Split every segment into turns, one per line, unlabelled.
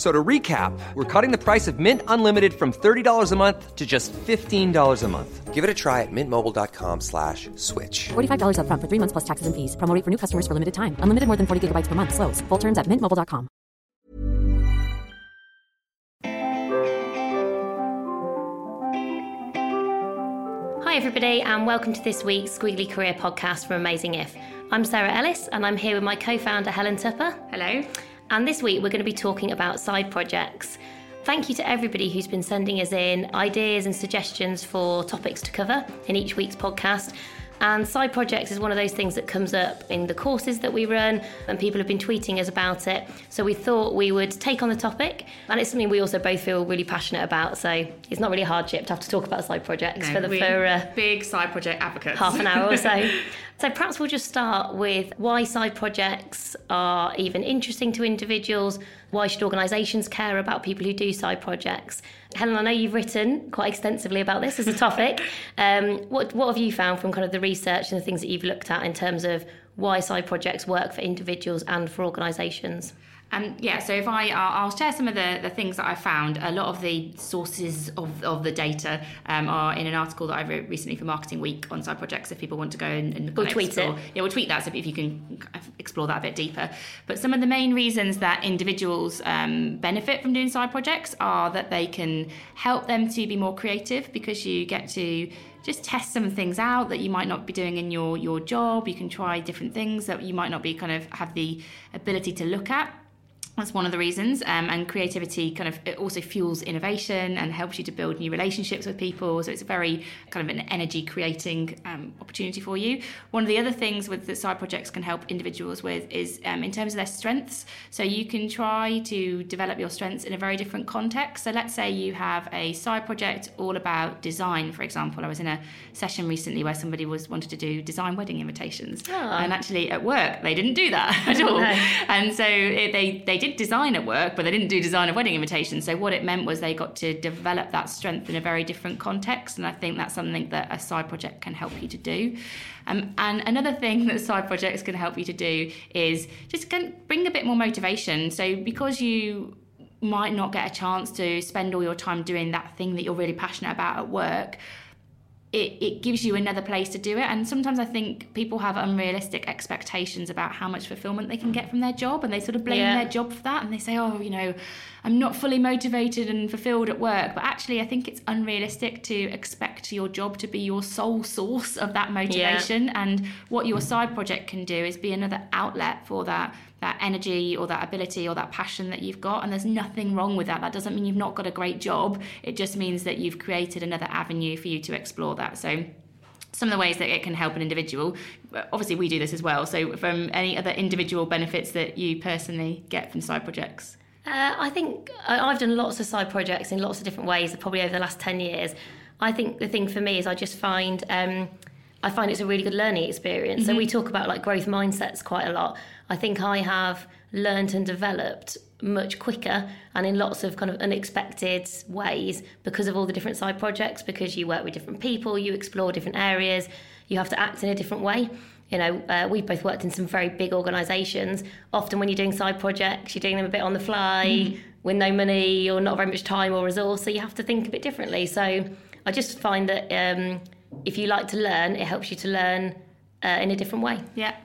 So to recap, we're cutting the price of Mint Unlimited from $30 a month to just $15 a month.
Give it a try at mintmobile.com slash switch.
$45 up front for three months plus taxes and fees. Promo rate for new customers for limited time. Unlimited more than 40 gigabytes per month. Slows. Full terms at mintmobile.com.
Hi, everybody, and welcome to this week's Squiggly Career podcast from Amazing If. I'm Sarah Ellis, and I'm here with my co founder, Helen Tupper.
Hello.
And this week, we're going to be talking about side projects. Thank you to everybody who's been sending us in ideas and suggestions for topics to cover in each week's podcast. And side projects is one of those things that comes up in the courses that we run, and people have been tweeting us about it. So we thought we would take on the topic, and it's something we also both feel really passionate about. So it's not really a hardship to have to talk about side projects
No,
for the for uh,
big side project advocates.
half an hour or so. So perhaps we'll just start with why side projects are even interesting to individuals. Why should organisations care about people who do side projects? Helen, I know you've written quite extensively about this as a topic. um, what what have you found from kind of the research and the things that you've looked at in terms of why side projects work for individuals and for organisations?
Um, yeah, so if I, I'll I'll share some of the, the things that I found. A lot of the sources of, of the data um, are in an article that I wrote recently for Marketing Week on side projects. If people want to go and, and
We'll tweet
explore,
it.
yeah, we'll tweet that so if you can explore that a bit deeper. But some of the main reasons that individuals um, benefit from doing side projects are that they can help them to be more creative because you get to just test some things out that you might not be doing in your your job. You can try different things that you might not be kind of have the ability to look at. That's one of the reasons. Um, and creativity kind of it also fuels innovation and helps you to build new relationships with people. So it's a very kind of an energy creating um, opportunity for you. One of the other things with the side projects can help individuals with is um, in terms of their strengths. So you can try to develop your strengths in a very different context. So let's say you have a side project all about design, for example. I was in a session recently where somebody was wanted to do design wedding invitations. And actually at work they didn't do that at all.
No.
And so it, they they did design at work, but they didn't do design of wedding invitations. So what it meant was they got to develop that strength in a very different context, and I think that's something that a side project can help you to do. Um, and another thing that side projects can help you to do is just bring a bit more motivation. So because you might not get a chance to spend all your time doing that thing that you're really passionate about at work it, it gives you another place to do it. And sometimes I think people have unrealistic expectations about how much fulfillment they can get from their job and they sort of blame
Yeah.
their job for that and they say, oh, you know, I'm not fully motivated and fulfilled at work. But actually, I think it's unrealistic to expect your job to be your sole source of that motivation. And what your side project can do is be another outlet for that that energy or that ability or that passion that you've got and there's nothing wrong with that that doesn't mean you've not got a great job it just means that you've created another avenue for you to explore that so some of the ways that it can help an individual obviously we do this as well so from any other individual benefits that you personally get from side projects
Uh, I think I've done lots of side projects in lots of different ways, probably over the last ten years. I think the thing for me is I just find um, I find it's a really good learning experience. So we talk about like growth mindsets quite a lot. I think I have learned and developed much quicker and in lots of kind of unexpected ways because of all the different side projects. Because you work with different people, you explore different areas, you have to act in a different way. You know, uh, we've both worked in some very big organisations. Often, when you're doing side projects, you're doing them a bit on the fly with no money or not very much time or resource. So you have to think a bit differently. So I just find that um, if you like to learn, it helps you to learn uh, in a different way.
Yeah,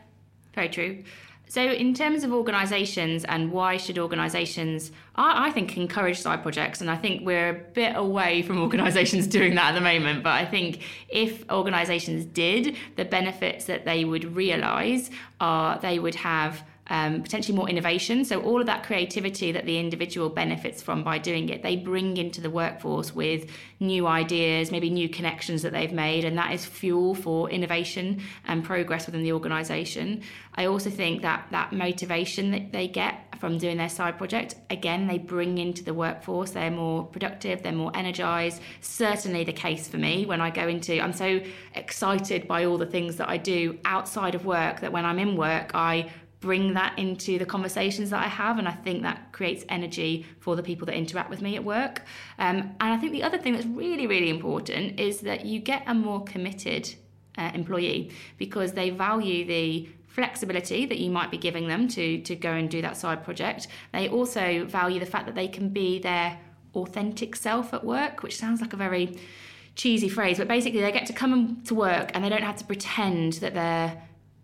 very true. So, in terms of organisations and why should organisations, I, I think, encourage side projects, and I think we're a bit away from organisations doing that at the moment. But I think if organisations did, the benefits that they would realise are they would have um, potentially more innovation. So, all of that creativity that the individual benefits from by doing it, they bring into the workforce with new ideas, maybe new connections that they've made, and that is fuel for innovation and progress within the organisation. I also think that that motivation that they get from doing their side project, again, they bring into the workforce. They're more productive, they're more energized. Certainly the case for me when I go into, I'm so excited by all the things that I do outside of work that when I'm in work, I bring that into the conversations that I have, and I think that creates energy for the people that interact with me at work. Um, and I think the other thing that's really, really important is that you get a more committed uh, employee because they value the flexibility that you might be giving them to to go and do that side project. They also value the fact that they can be their authentic self at work, which sounds like a very cheesy phrase, but basically they get to come to work and they don't have to pretend that they're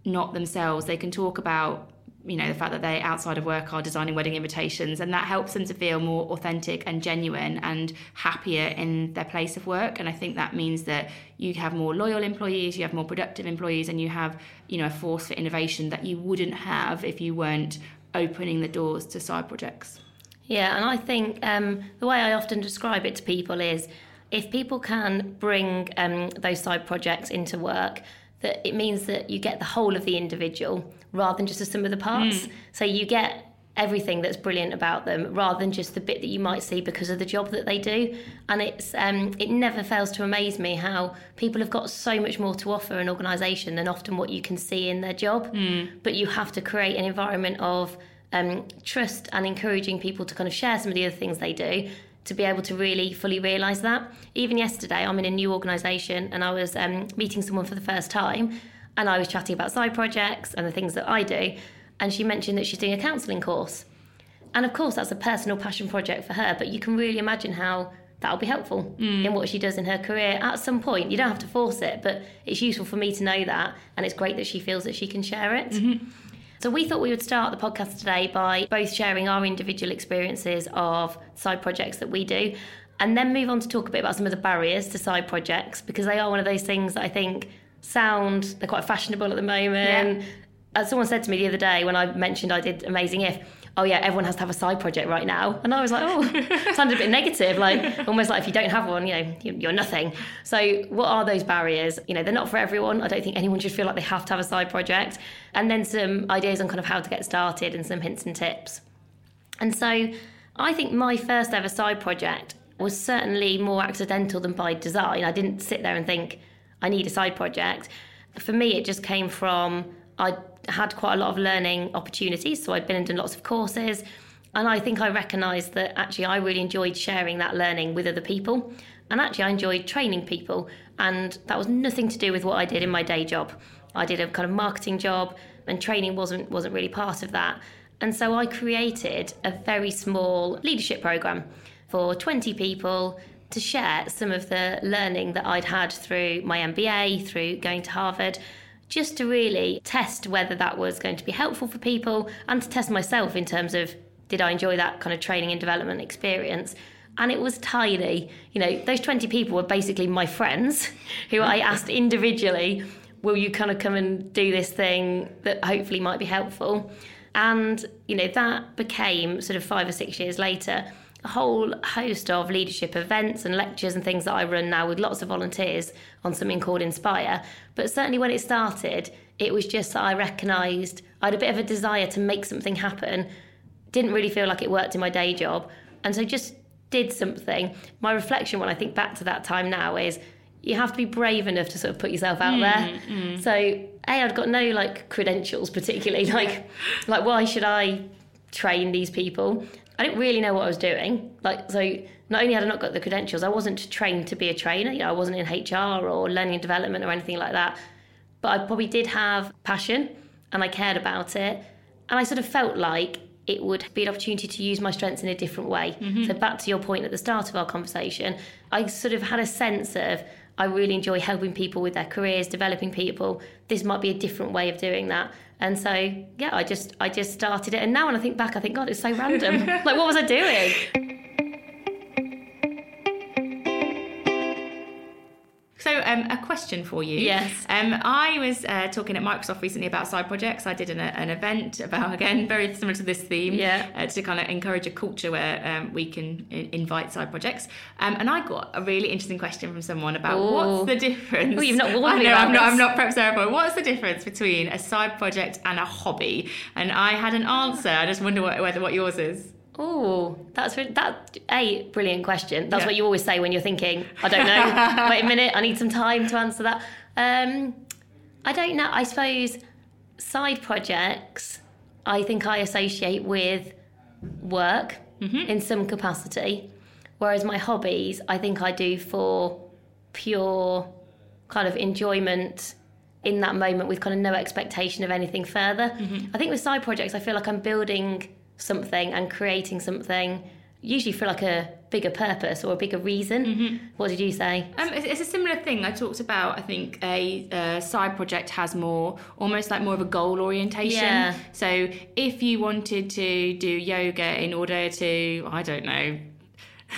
not themselves. They can talk about you know the fact that they outside of work are designing wedding invitations and that helps them to feel more authentic and genuine and happier in their place of work. And i think that means that you have more loyal employees you have more productive employees and you have you know a force for innovation that you wouldn't have if you weren't opening the doors to side projects.
Yeah and i think um, the way i often describe it to people is if people can bring um, those side projects into work that it means that you get the whole of the individual rather than just the sum of the parts. Mm. So you get everything that's brilliant about them rather than just the bit that you might see because of the job that they do and it's um, it never fails to amaze me how people have got so much more to offer an organisation than often what you can see in their job mm. but you have to create an environment of um, trust and encouraging people to kind of share some of the other things they do to be able to really fully realise that. Even yesterday, I'm in a new organisation and I was um, meeting someone for the first time and I was chatting about side projects and the things that I do. And she mentioned that she's doing a counselling course. And of course, that's a personal passion project for her, but you can really imagine how that'll be helpful mm. in what she does in her career at some point. You don't have to force it, but it's useful for me to know that. And it's great that she feels that she can share it. Mm-hmm. So we thought we would start the podcast today by both sharing our individual experiences of side projects that we do and then move on to talk a bit about some of the barriers to side projects because they are one of those things that I think sound they're quite fashionable at the moment. Yeah. As someone said to me the other day when I mentioned I did Amazing If, oh yeah, everyone has to have a side project right now. And I was like, oh, sounded a bit negative, like almost like if you don't have one, you know, you're nothing. So what are those barriers? You know, they're not for everyone. I don't think anyone should feel like they have to have a side project. And then some ideas on kind of how to get started and some hints and tips. And so I think my first ever side project was certainly more accidental than by design. I didn't sit there and think, I need a side project. For me, it just came from I had quite a lot of learning opportunities. So I'd been and done lots of courses. And I think I recognised that actually I really enjoyed sharing that learning with other people. And actually, I enjoyed training people. And that was nothing to do with what I did in my day job. I did a kind of marketing job, and training wasn't, wasn't really part of that. And so I created a very small leadership program for 20 people to share some of the learning that I'd had through my MBA, through going to Harvard, just to really test whether that was going to be helpful for people and to test myself in terms of did I enjoy that kind of training and development experience. And it was tiny. You know, those 20 people were basically my friends who I asked individually, will you kind of come and do this thing that hopefully might be helpful? And, you know, that became sort of five or six years later whole host of leadership events and lectures and things that I run now with lots of volunteers on something called Inspire. But certainly when it started, it was just that I recognised I had a bit of a desire to make something happen. Didn't really feel like it worked in my day job. And so just did something. My reflection when I think back to that time now is you have to be brave enough to sort of put yourself out mm, there. Mm. So, A, I'd got no like credentials particularly. Like like why should I train these people? I didn't really know what I was doing. Like, so not only had I not got the credentials, I wasn't trained to be a trainer. You know, I wasn't in HR or learning and development or anything like that. But I probably did have passion and I cared about it. And I sort of felt like it would be an opportunity to use my strengths in a different way. Mm-hmm. So, back to your point at the start of our conversation, I sort of had a sense of I really enjoy helping people with their careers, developing people. This might be a different way of doing that. And so, yeah, I just I just started it. And now when I think back, I think, God, it's so random. like, what was I doing?
So um, a question for you.
Yes.
Um, I was uh, talking at Microsoft recently about side projects. I did an, an event about, again, very similar to this theme,
Yeah.
uh, to kind of encourage a culture where um, we can invite side projects. Um, and I got a really interesting question from someone about
Ooh.
what's the difference.
Oh, you've not warned
I
me
know,
about
I'm not, I'm not for it. What's the difference between a side project and a hobby? And I had an answer. I just wonder what, whether what yours is.
Oh, that's re- that a brilliant question. That's
Yeah.
what you always say when you're thinking, I don't know. Wait a minute, I need some time to answer that. Um, I don't know. I suppose side projects. I think I associate with work in some capacity, whereas my hobbies, I think I do for pure kind of enjoyment in that moment with kind of no expectation of anything further. I think with side projects, I feel like I'm building something and creating something, usually for like a bigger purpose or a bigger reason. What did you say?
Um, it's, it's a similar thing. I talked about. I think a, uh side project has more, almost like more of a goal orientation.
Yeah.
So if you wanted to do yoga in order to, I don't know.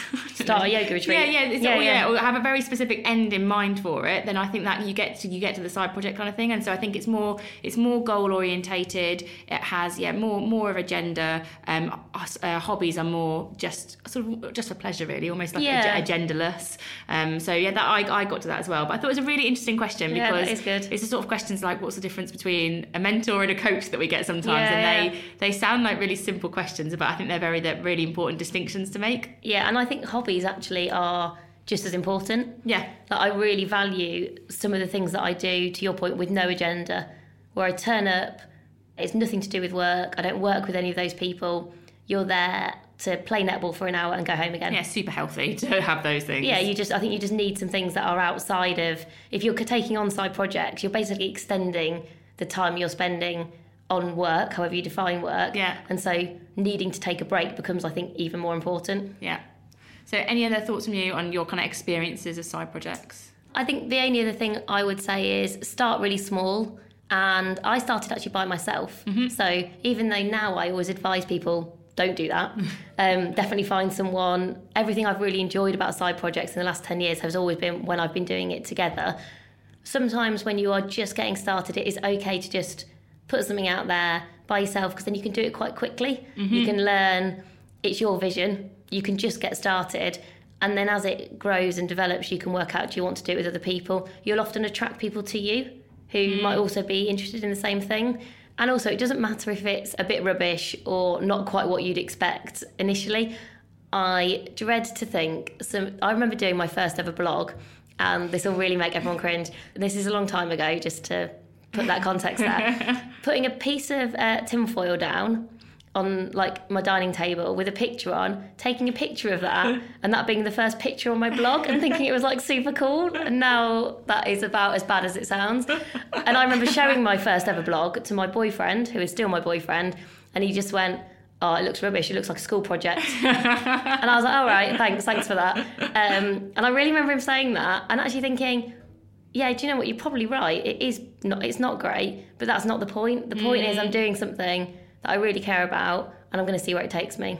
Start a yoga retreat.
Yeah, yeah, it's,
Yeah,
or,
yeah.
yeah, or have a very specific end in mind for it. Then I think that you get to you get to the side project kind of thing, and so I think it's more it's more goal orientated. It has yeah more more of a agenda. Um, uh, hobbies are more just sort of just for pleasure, really, almost like
Yeah.
ag- agendaless. Um, so yeah, that I, I got to that as well. But I thought it was a really interesting question
Yeah,
because it's the sort of questions like what's the difference between a mentor and a coach that we get sometimes,
Yeah,
and they they sound like really simple questions, but I think they're very they're really important distinctions to make.
Yeah, and I think hobbies actually are just as important.
Yeah.
That I really value some of the things that I do, to your point, with no agenda, where I turn up, it's nothing to do with work, I don't work with any of those people. You're there to play netball for an hour and go home again.
Yeah, super healthy to have those things.
Yeah, you just I think you just need some things that are outside of if you're taking on side projects, you're basically extending the time you're spending on work, however you define work.
Yeah.
And so needing to take a break becomes I think even more important.
Yeah. So, any other thoughts from you on your kind of experiences of side projects?
I think the only other thing I would say is start really small. And I started actually by myself. So even though now I always advise people don't do that, um, definitely find someone. Everything I've really enjoyed about side projects in the last 10 years has always been when I've been doing it together. Sometimes when you are just getting started, it is okay to just put something out there by yourself because then you can do it quite quickly. You can learn, it's your vision, you can just get started. And then as it grows and develops, you can work out do you want to do it with other people? You'll often attract people to you who might also be interested in the same thing. And also, it doesn't matter if it's a bit rubbish or not quite what you'd expect initially. I dread to think. So I remember doing my first ever blog, and this will really make everyone cringe. This is a long time ago, just to put that context there. Putting a piece of uh, tinfoil down on like my dining table with a picture on, taking a picture of that, and that being the first picture on my blog, and thinking it was like super cool. And now that is about as bad as it sounds. And I remember showing my first ever blog to my boyfriend, who is still my boyfriend, and he just went, "Oh, it looks rubbish. It looks like a school project." and I was like, "All right, thanks, thanks for that." Um, and I really remember him saying that, and actually thinking. Yeah, do you know what? You're probably right. It is not. It's not great, but that's not the point. The point is, I'm doing something that I really care about, and I'm going to see where it takes me.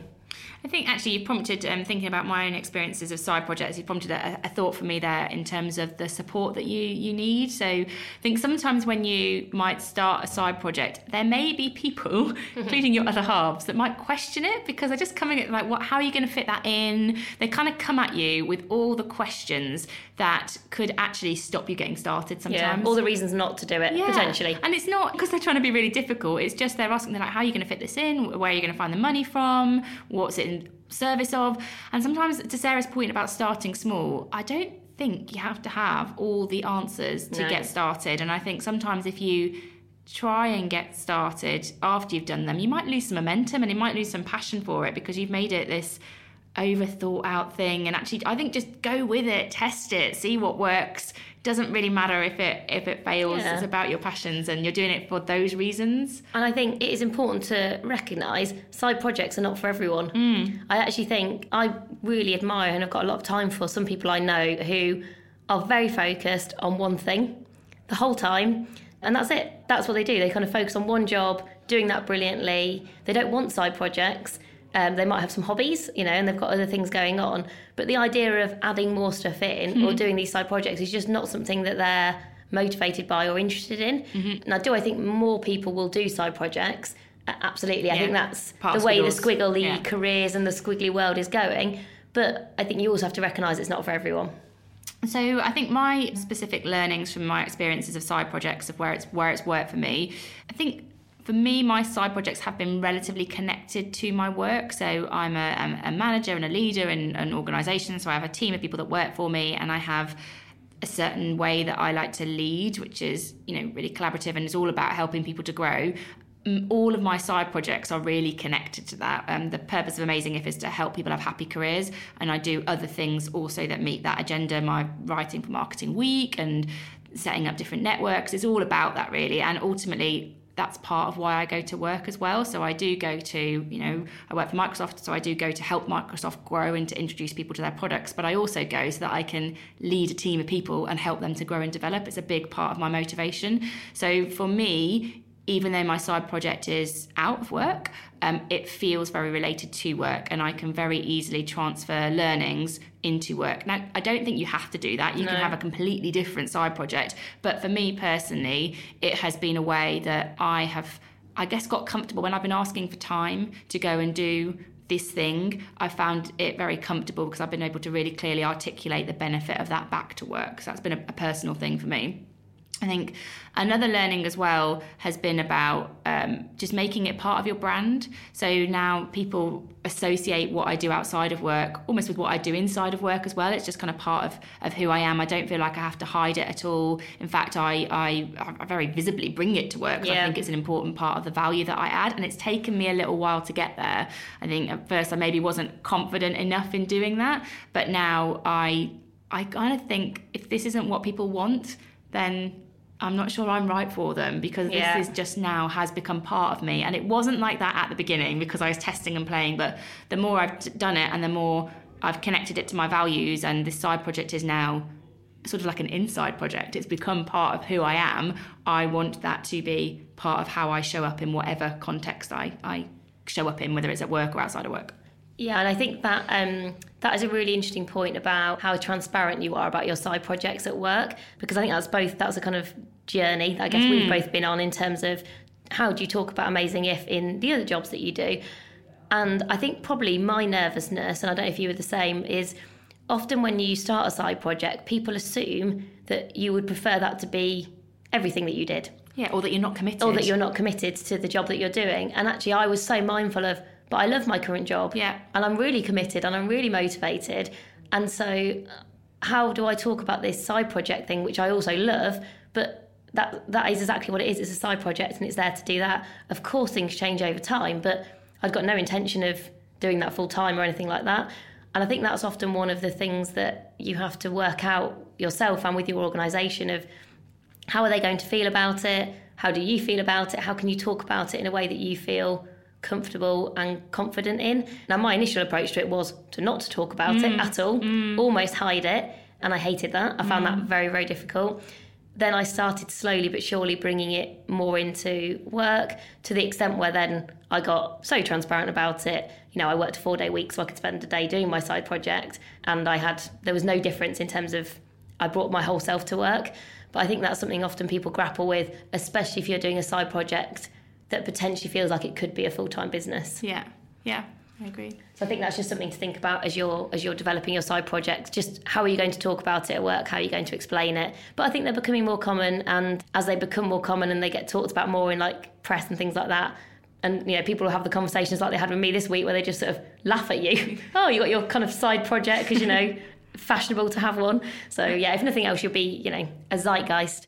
I think actually you prompted um, thinking about my own experiences of side projects. You prompted a, a thought for me there in terms of the support that you you need. So I think sometimes when you might start a side project, there may be people, including your other halves, that might question it because they're just coming at like, what? How are you going to fit that in? They kind of come at you with all the questions that could actually stop you getting started. Sometimes
all the reasons not to do it
Yeah.
potentially.
And it's not because they're trying to be really difficult. It's just they're asking, they're like, how are you going to fit this in? Where are you going to find the money from? What's it service of? And sometimes, to Sarah's point about starting small, I don't think you have to have all the answers to
No.
get started. And I think sometimes if you try and get started after you've done them, you might lose some momentum and you might lose some passion for it because you've made it this over thought out thing and actually I think just go with it test it see what works doesn't really matter if it if it fails
Yeah.
it's about your passions and you're doing it for those reasons
And I think it is important to recognise side projects are not for everyone. Mm. I actually think I really admire and I've got a lot of time for some people I know who are very focused on one thing the whole time. And that's it. That's what they do. They kind of focus on one job, doing that brilliantly. They don't want side projects. Um, they might have some hobbies, you know, and they've got other things going on. But the idea of adding more stuff in
Hmm.
or doing these side projects is just not something that they're motivated by or interested in.
Mm-hmm.
Now, do I think more people will do side projects? A- Absolutely. I think that's
Part
the way the squiggly
Yeah.
careers and the squiggly world is going. But I think you also have to recognise it's not for everyone.
So I think my specific learnings from my experiences of side projects of where it's where it's worked for me, I think for me my side projects have been relatively connected to my work. So I'm a, a manager and a leader in an organisation. So I have a team of people that work for me, and I have a certain way that I like to lead, which is you know really collaborative and is all about helping people to grow. Mm, All of my side projects are really connected to that. Um, the purpose of Amazing If is to help people have happy careers, and I do other things also that meet that agenda. My writing for Marketing Week and setting up different networks is all about that really, and ultimately that's part of why I go to work as well. So I do go to, you know, I work for Microsoft, so I do go to help Microsoft grow and to introduce people to their products. But I also go so that I can lead a team of people and help them to grow and develop. It's a big part of my motivation. So for me, even though my side project is out of work, um, it feels very related to work, and I can very easily transfer learnings into work. Now, I don't think you have to do that. You can have a completely different side project, but for me personally, it has been a way that I have, I guess, got comfortable when I've been asking for time to go and do this thing. I found it very comfortable because I've been able to really clearly articulate the benefit of that back to work. So that's been a, a personal thing for me. I think another learning as well has been about um, just making it part of your brand. So now people associate what I do outside of work almost with what I do inside of work as well. It's just kind of part of, of who I am. I don't feel like I have to hide it at all. In fact, I, I, I very visibly bring it to work 'cause I think it's an important part of the value that I add. And it's taken me a little while to get there. I think at first I maybe wasn't confident enough in doing that. But now I, I kind of think if this isn't what people want, then I'm not sure I'm right for them because
Yeah.
this is just now has become part of me. And it wasn't like that at the beginning because I was testing and playing. But the more I've done it and the more I've connected it to my values, and this side project is now sort of like an inside project. It's become part of who I am. I want that to be part of how I show up in whatever context I, I show up in, whether it's at work or outside of work.
Yeah, and I think that um, that is a really interesting point about how transparent you are about your side projects at work, because I think that's both that's a kind of journey that I guess we've hmm. both been on in terms of how do you talk about amazing if in the other jobs that you do, and I think probably my nervousness, and I don't know if you were the same, is often when you start a side project, people assume that you would prefer that to be everything that you did
Yeah, or that you're not committed.
or that you're not committed to the job that you're doing. And actually, I was so mindful of, but I love my current job.
Yeah.
And I'm really committed and I'm really motivated. And so, how do I talk about this side project thing, which I also love, but that that is exactly what it is. It's a side project and it's there to do that. Of course, things change over time, but I've got no intention of doing that full time or anything like that. And I think that's often one of the things that you have to work out yourself and with your organisation of how are they going to feel about it? How do you feel about it? How can you talk about it in a way that you feel comfortable and confident in? Now, my initial approach to it was to not to talk about it mm. at all, mm. almost hide it. And I hated that. I found that mm. very, very difficult. Then I started slowly but surely bringing it more into work to the extent where then I got so transparent about it. You know, I worked a four day week so I could spend a day doing my side project. And I had, there was no difference in terms of I brought my whole self to work. But I think that's something often people grapple with, especially if you're doing a side project that potentially feels like it could be a full time business.
Yeah, yeah, I agree.
I think that's just something to think about as you're as you're developing your side project. Just how are you going to talk about it at work? How are you going to explain it? But I think they're becoming more common, and as they become more common and they get talked about more in like press and things like that. And you know, people will have the conversations like they had with me this week, where they just sort of laugh at you. oh, you got your kind of side project because you know fashionable to have one. So yeah, if nothing else, you'll be you know a zeitgeist.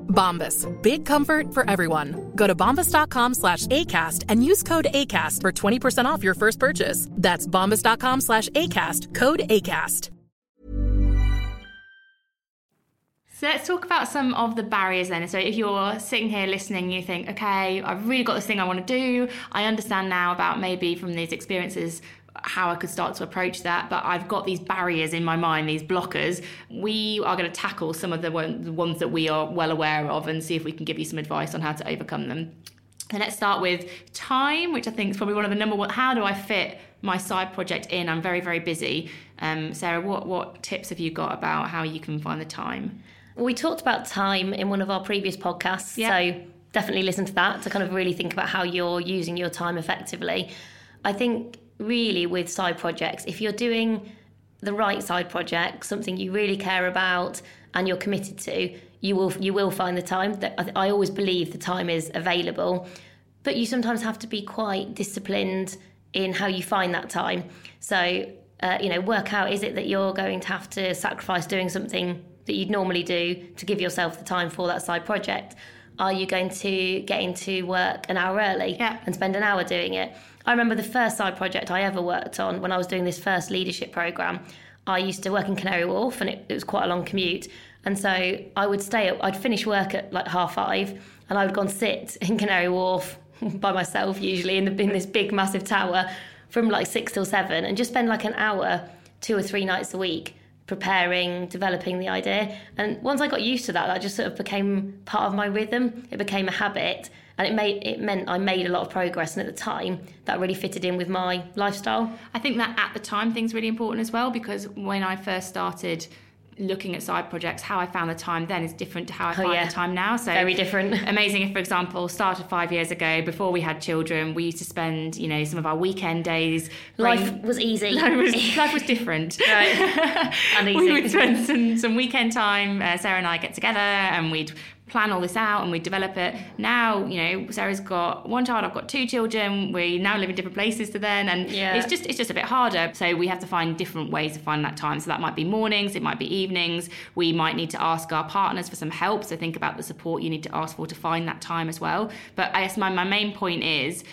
Bombas. Big comfort for everyone. Go to bombas.com slash ACAST and use code ACAST for 20% off your first purchase. That's bombas.com slash ACAST. Code ACAST.
So let's talk about some of the barriers then. So if you're sitting here listening, you think, okay, I've really got this thing I want to do. I understand now about maybe from these experiences how I could start to approach that, but I've got these barriers in my mind, these blockers. We are going to tackle some of the, one, the ones that we are well aware of and see if we can give you some advice on how to overcome them. And let's start with time, which I think is probably one of the number one. How do I fit my side project in? I'm very, very busy. Um, Sarah, what, what tips have you got about how you can find the time?
We talked about time in one of our previous podcasts,
Yeah.
so definitely listen to that to kind of really think about how you're using your time effectively. I think really with side projects, if you're doing the right side project, something you really care about and you're committed to, you will you will find the time. That I, always believe the time is available, but you sometimes have to be quite disciplined in how you find that time. So uh, you know, work out is it that you're going to have to sacrifice doing something that you'd normally do to give yourself the time for that side project? Are you going to get into work an hour early
Yeah.
and spend an hour doing it? I remember the first side project I ever worked on when I was doing this first leadership program. I used to work in Canary Wharf and it, it was quite a long commute. And so I would stay up, I'd finish work at like half five and I would go and sit in Canary Wharf by myself, usually in, the, in this big, massive tower from like six till seven and just spend like an hour, two or three nights a week preparing, developing the idea. And once I got used to that, that just sort of became part of my rhythm. It became a habit, and it made it meant I made a lot of progress. And at the time, that really fitted in with my lifestyle.
I think that at the time thing's really important as well because when I first started looking at side projects, how I found the time then is different to how I find
Oh, yeah.
the time now. So
Very different.
Amazing if, for example, started five years ago before we had children, we used to spend, you know, some of our weekend days.
Life was easy.
Life was, life was different.
Right. And
we
easy.
would spend some, some weekend time. Uh, Sarah and I get together and we'd plan all this out and we'd develop it. Now, you know, Sarah's got one child, I've got two children. We now live in different places to then, and
Yeah.
it's just it's just a bit harder. So we have to find different ways to find that time. So that might be mornings, it might be evenings. We might need to ask our partners for some help. So think about the support you need to ask for to find that time as well. But I guess my, my main point is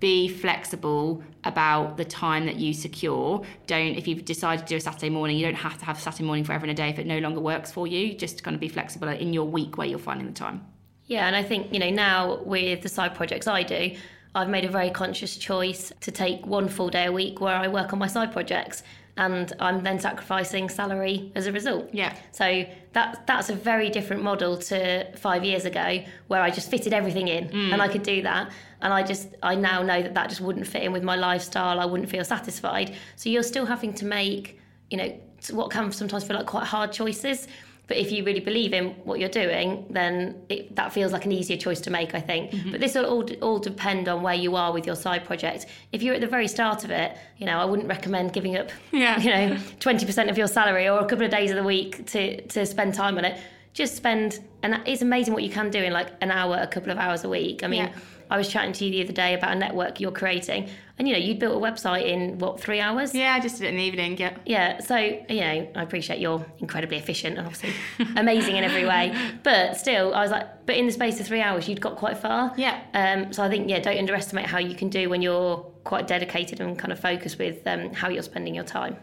be flexible about the time that you secure. Don't, if you've decided to do a Saturday morning, you don't have to have Saturday morning forever and a day if it no longer works for you. Just kind of be flexible in your week where you're finding the time.
Yeah, and I think, you know, now with the side projects I do, I've made a very conscious choice to take one full day a week where I work on my side projects and I'm then sacrificing salary as a result.
Yeah.
So that that's a very different model to 5 years ago where I just fitted everything in mm. and I could do that and I just I now know that that just wouldn't fit in with my lifestyle. I wouldn't feel satisfied. So you're still having to make, you know, what can sometimes feel like quite hard choices. But if you really believe in what you're doing, then it, that feels like an easier choice to make, I think. Mm-hmm. But this will all, all depend on where you are with your side project. If you're at the very start of it, you know, I wouldn't recommend giving up,
Yeah.
you know, 20% of your salary or a couple of days of the week to, to spend time on it. Just spend, and it's amazing what you can do in like an hour, a couple of hours a week. I mean,
Yeah.
I was chatting to you the other day about a network you're creating, and you know, you'd built a website in what, three hours?
Yeah, I just did it in the evening. Yeah.
Yeah, so you know, I appreciate you're incredibly efficient and obviously amazing in every way. But still, I was like, but in the space of three hours, you'd got quite far.
Yeah.
Um, so I think, yeah, don't underestimate how you can do when you're quite dedicated and kind of focused with um, how you're spending your time.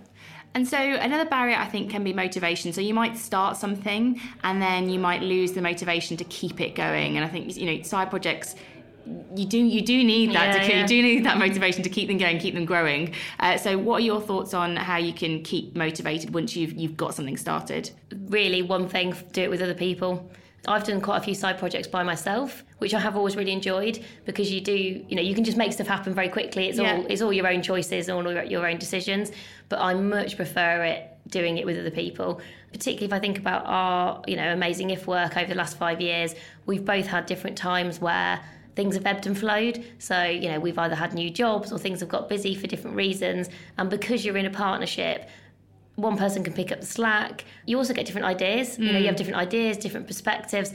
And so another barrier I think can be motivation. So you might start something and then you might lose the motivation to keep it going. And I think you know side projects you do you do need that
Yeah,
to,
yeah.
you do need that motivation to keep them going, keep them growing. Uh, so, what are your thoughts on how you can keep motivated once you've you've got something started?
really one thing do it with other people i've done quite a few side projects by myself which i have always really enjoyed because you do you know you can just make stuff happen very quickly it's
Yeah.
all it's all your own choices all your, your own decisions but i much prefer it doing it with other people particularly if i think about our you know amazing if work over the last five years we've both had different times where things have ebbed and flowed. So, you know, we've either had new jobs or things have got busy for different reasons. And because you're in a partnership, one person can pick up the slack. You also get different ideas. You know, you have different ideas, different perspectives.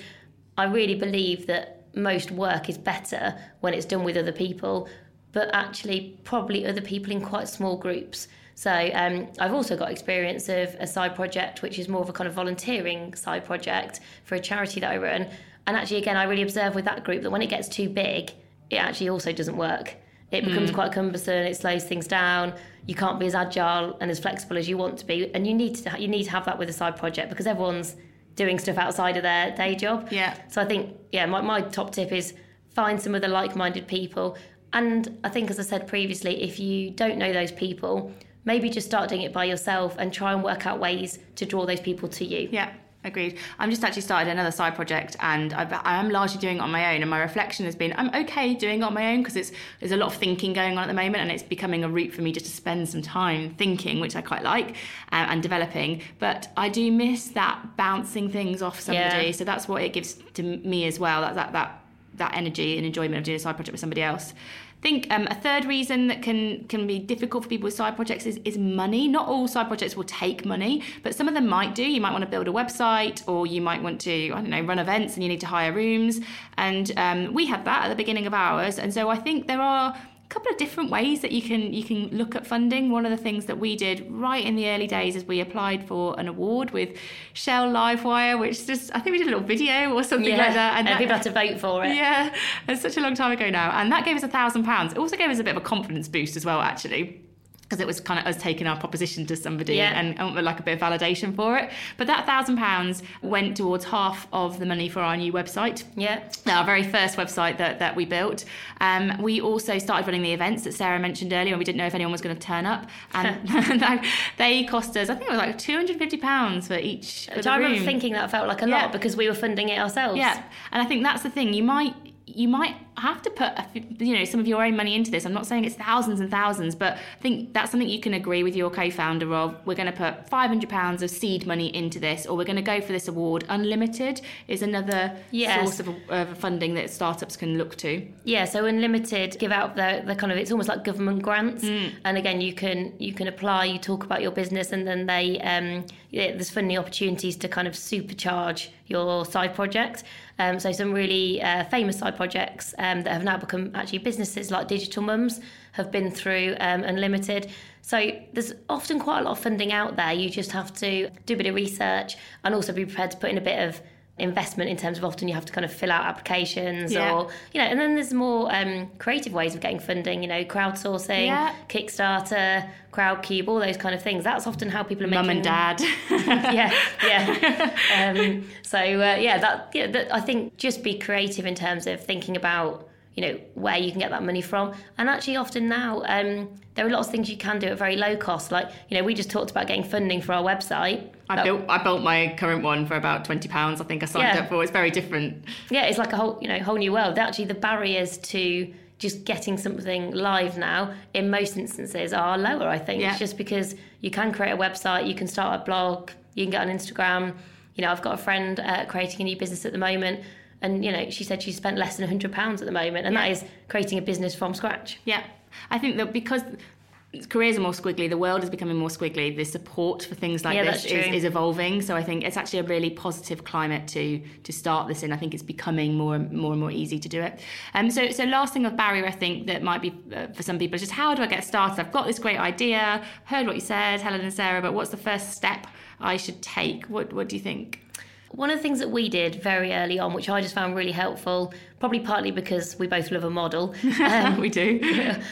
I really believe that most work is better when it's done with other people, but actually, probably other people in quite small groups. So, um, I've also got experience of a side project, which is more of a kind of volunteering side project for a charity that I run. And actually, again, I really observe with that group that when it gets too big, it actually also doesn't work. It hmm. becomes quite cumbersome. It slows things down. You can't be as agile and as flexible as you want to be, and you need to you need to have that with a side project because everyone's doing stuff outside of their day job.
Yeah.
So I think yeah, my, my top tip is find some other like-minded people, and I think as I said previously, if you don't know those people, maybe just start doing it by yourself and try and work out ways to draw those people to you.
Yeah. Agreed. I'm just actually started another side project, and I've, I am largely doing it on my own. And my reflection has been, I'm okay doing it on my own because it's there's a lot of thinking going on at the moment, and it's becoming a route for me just to spend some time thinking, which I quite like, uh, and developing. But I do miss that bouncing things off somebody.
Yeah.
So that's what it gives to me as well. That that that that energy and enjoyment of doing a side project with somebody else. I think um, a third reason that can can be difficult for people with side projects is, is money. Not all side projects will take money, but some of them might do. You might want to build a website, or you might want to I don't know run events, and you need to hire rooms. And um, we had that at the beginning of ours, and so I think there are couple of different ways that you can you can look at funding. One of the things that we did right in the early days is we applied for an award with Shell Livewire, which just I think we did a little video or something
Yeah,
like that,
and
that-
people had to vote for it.
yeah, it's such a long time ago now, and that gave us a thousand pounds. It also gave us a bit of a confidence boost as well, actually. Because it was kind of us taking our proposition to somebody
Yeah.
and, and like a bit of validation for it. But that thousand pounds went towards half of the money for our new website
Yeah.
our very first website that, that we built. Um, we also started running the events that Sarah mentioned earlier, and we didn't know if anyone was going to turn up. And they cost us, I think it was like £250 for each. For
Which
the
I remember
room.
thinking that felt like a
Yeah.
lot because we were funding it ourselves.
Yeah, and I think that's the thing. You might you might have to put a f- you know some of your own money into this. I'm not saying it's thousands and thousands, but I think that's something you can agree with your co-founder of. We're going to put 500 pounds of seed money into this, or we're going to go for this award. Unlimited is another
Yes.
source of, of funding that startups can look to.
Yeah, so Unlimited give out the, the kind of it's almost like government grants,
Mm.
and again you can you can apply, you talk about your business, and then they um, there's funding opportunities to kind of supercharge your side project. Um, so some really uh, famous side projects um, that have now become actually businesses like Digital Mums have been through um, Unlimited. So there's often quite a lot of funding out there. You just have to do a bit of research and also be prepared to put in a bit of investment in terms of often you have to kind of fill out applications
Yeah.
or you know and then there's more um, creative ways of getting funding you know crowdsourcing
Yeah.
kickstarter crowdcube all those kind of things that's often how people are making
Mum and dad.
yeah yeah um, so uh, yeah that yeah that, i think just be creative in terms of thinking about you know where you can get that money from and actually often now um, there are lots of things you can do at very low cost like you know we just talked about getting funding for our website
I
That-
built I built my current one for about twenty pounds. I think I signed
Yeah.
up for. It's very different.
yeah, it's like a whole you know whole new world. Actually, the barriers to just getting something live now, in most instances, are lower. I think
Yeah.
just because you can create a website, you can start a blog, you can get on Instagram. You know, I've got a friend uh, creating a new business at the moment, and you know, she said she spent less than hundred pounds at the moment, and that
Yeah.
is creating a business from scratch.
Yeah, I think that because careers are more squiggly, the world is becoming more squiggly. The support for things like
Yeah,
this is, is evolving. So I think it's actually a really positive climate to to start this in. I think it's becoming more and more and more easy to do it. Um, so so last thing of barrier, I think that might be uh, for some people is just how do I get started? I've got this great idea, heard what you said, Helen and Sarah, but what's the first step I should take? What what do you think?
One of the things that we did very early on, which I just found really helpful, probably partly because we both love a model, um,
we do.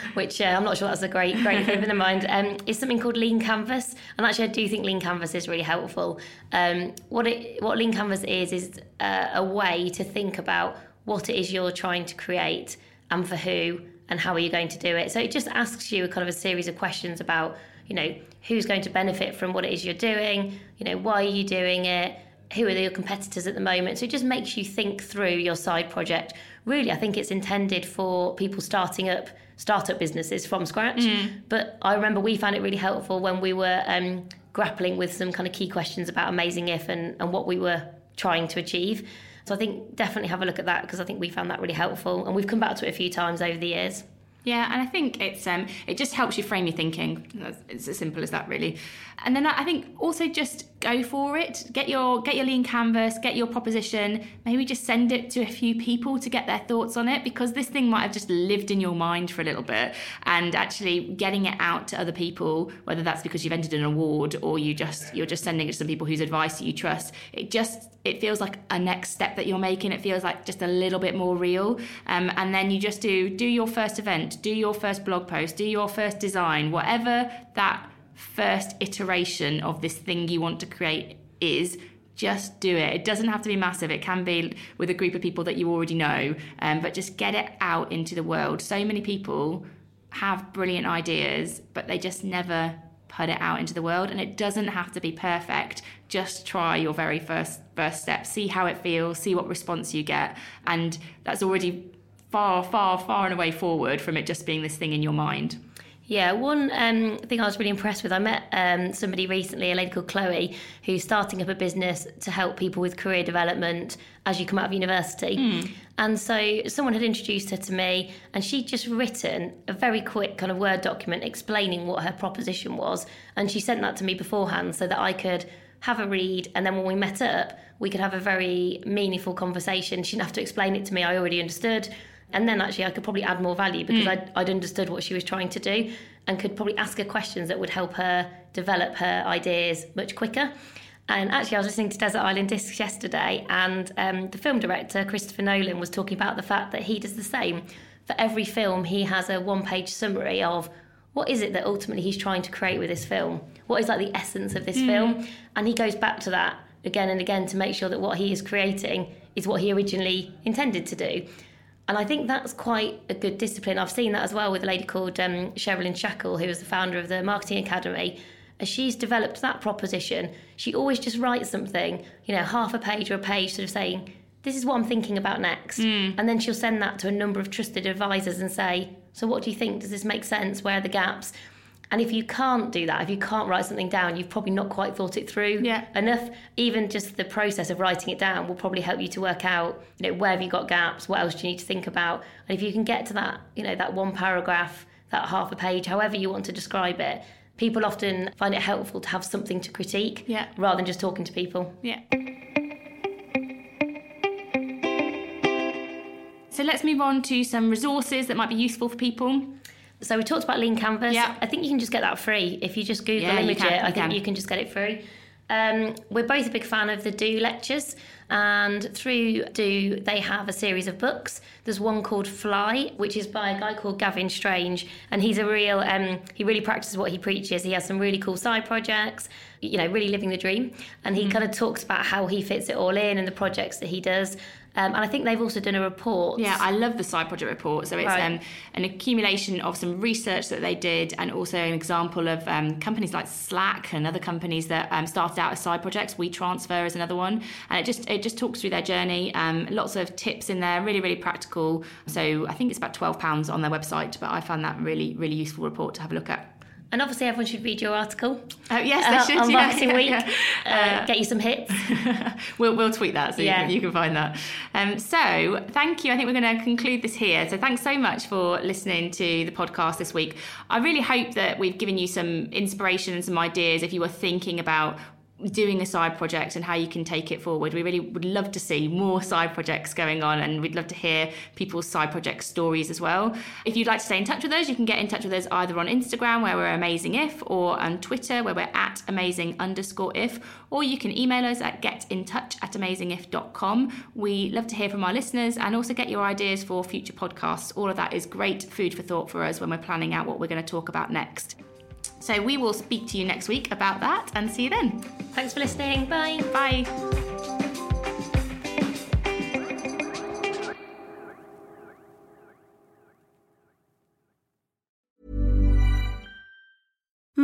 which uh, I'm not sure that's a great great thing in mind, um, is something called Lean Canvas. And actually, I do think Lean Canvas is really helpful. Um, what it what Lean Canvas is is uh, a way to think about what it is you're trying to create and for who and how are you going to do it. So it just asks you a kind of a series of questions about, you know, who's going to benefit from what it is you're doing, you know, why are you doing it, who are your competitors at the moment. So it just makes you think through your side project. Really, I think it's intended for people starting up startup businesses from scratch.
Mm.
But I remember we found it really helpful when we were um, grappling with some kind of key questions about Amazing If and, and what we were trying to achieve. So I think definitely have a look at that because I think we found that really helpful. And we've come back to it a few times over the years.
Yeah, and I think it's um, it just helps you frame your thinking. It's as simple as that, really. And then I think also just go for it. Get your get your lean canvas, get your proposition. Maybe just send it to a few people to get their thoughts on it because this thing might have just lived in your mind for a little bit. And actually getting it out to other people, whether that's because you've entered an award or you just you're just sending it to some people whose advice you trust, it just it feels like a next step that you're making. It feels like just a little bit more real. Um, and then you just do do your first event, do your first blog post, do your first design, whatever that first iteration of this thing you want to create is just do it. It doesn't have to be massive. It can be with a group of people that you already know, um, but just get it out into the world. So many people have brilliant ideas, but they just never put it out into the world. And it doesn't have to be perfect. Just try your very first first step. See how it feels. See what response you get, and that's already far, far, far and away forward from it just being this thing in your mind.
Yeah, one um, thing I was really impressed with, I met um, somebody recently, a lady called Chloe, who's starting up a business to help people with career development as you come out of university.
Mm.
And so someone had introduced her to me, and she'd just written a very quick kind of Word document explaining what her proposition was. And she sent that to me beforehand so that I could have a read. And then when we met up, we could have a very meaningful conversation. She didn't have to explain it to me, I already understood. And then actually, I could probably add more value because
Mm.
I'd, I'd understood what she was trying to do and could probably ask her questions that would help her develop her ideas much quicker. And actually, I was listening to Desert Island Discs yesterday, and um, the film director, Christopher Nolan, was talking about the fact that he does the same. For every film, he has a one page summary of what is it that ultimately he's trying to create with this film? What is like the essence of this
Mm.
film? And he goes back to that again and again to make sure that what he is creating is what he originally intended to do. And I think that's quite a good discipline. I've seen that as well with a lady called um, Sherilyn Shackell, who is the founder of the Marketing Academy. As she's developed that proposition, she always just writes something, you know, half a page or a page, sort of saying, This is what I'm thinking about next. And then she'll send that to a number of trusted advisors and say, So what do you think? Does this make sense? Where are the gaps? And if you can't do that, if you can't write something down, you've probably not quite thought it through enough. Even just the process of writing it down will probably help you to work out, you know, where have you got gaps, what else do you need to think about. And if you can get to that, you know, that one paragraph, that half a page, however you want to describe it, people often find it helpful to have something to critique
Yeah.
rather than just talking to people.
Yeah. So let's move on to some resources that might be useful for people.
So we talked about Lean Canvas.
Yeah.
I think you can just get that free if you just Google
Yeah,
image
can,
it. I think
can.
you can just get it free. Um, we're both a big fan of the Do lectures, and through Do they have a series of books. There's one called Fly, which is by a guy called Gavin Strange, and he's a real. Um, he really practices what he preaches. He has some really cool side projects, you know, really living the dream. And he kind of talks about how he fits it all in and the projects that he does. Um, and I think they've also done a report.
Yeah, I love the side project report. So it's
Right.
um, an accumulation of some research that they did, and also an example of um, companies like Slack and other companies that um, started out as side projects. WeTransfer is another one, and it just it just talks through their journey. Um, lots of tips in there, really really practical. So I think it's about twelve pounds on their website, but I found that really really useful report to have a look at.
And obviously, everyone should read your article.
Oh yes,
uh,
they should.
on
yeah,
Marketing
yeah,
Week.
yeah.
Uh, get you some hits.
we'll, we'll tweet that so you, can, you can find that. Um, so, thank you. I think we're going to conclude this here. So, thanks so much for listening to the podcast this week. I really hope that we've given you some inspiration and some ideas if you were thinking about doing a side project and how you can take it forward. We really would love to see more side projects going on and we'd love to hear people's side project stories as well. If you'd like to stay in touch with us, you can get in touch with us either on Instagram where we're amazing if or on Twitter where we're at amazing underscore if or you can email us at getintouch at amazingif.com. We love to hear from our listeners and also get your ideas for future podcasts. All of that is great food for thought for us when we're planning out what we're going to talk about next. So we will speak to you next week about that and see you then.
Thanks for listening. Bye.
Bye.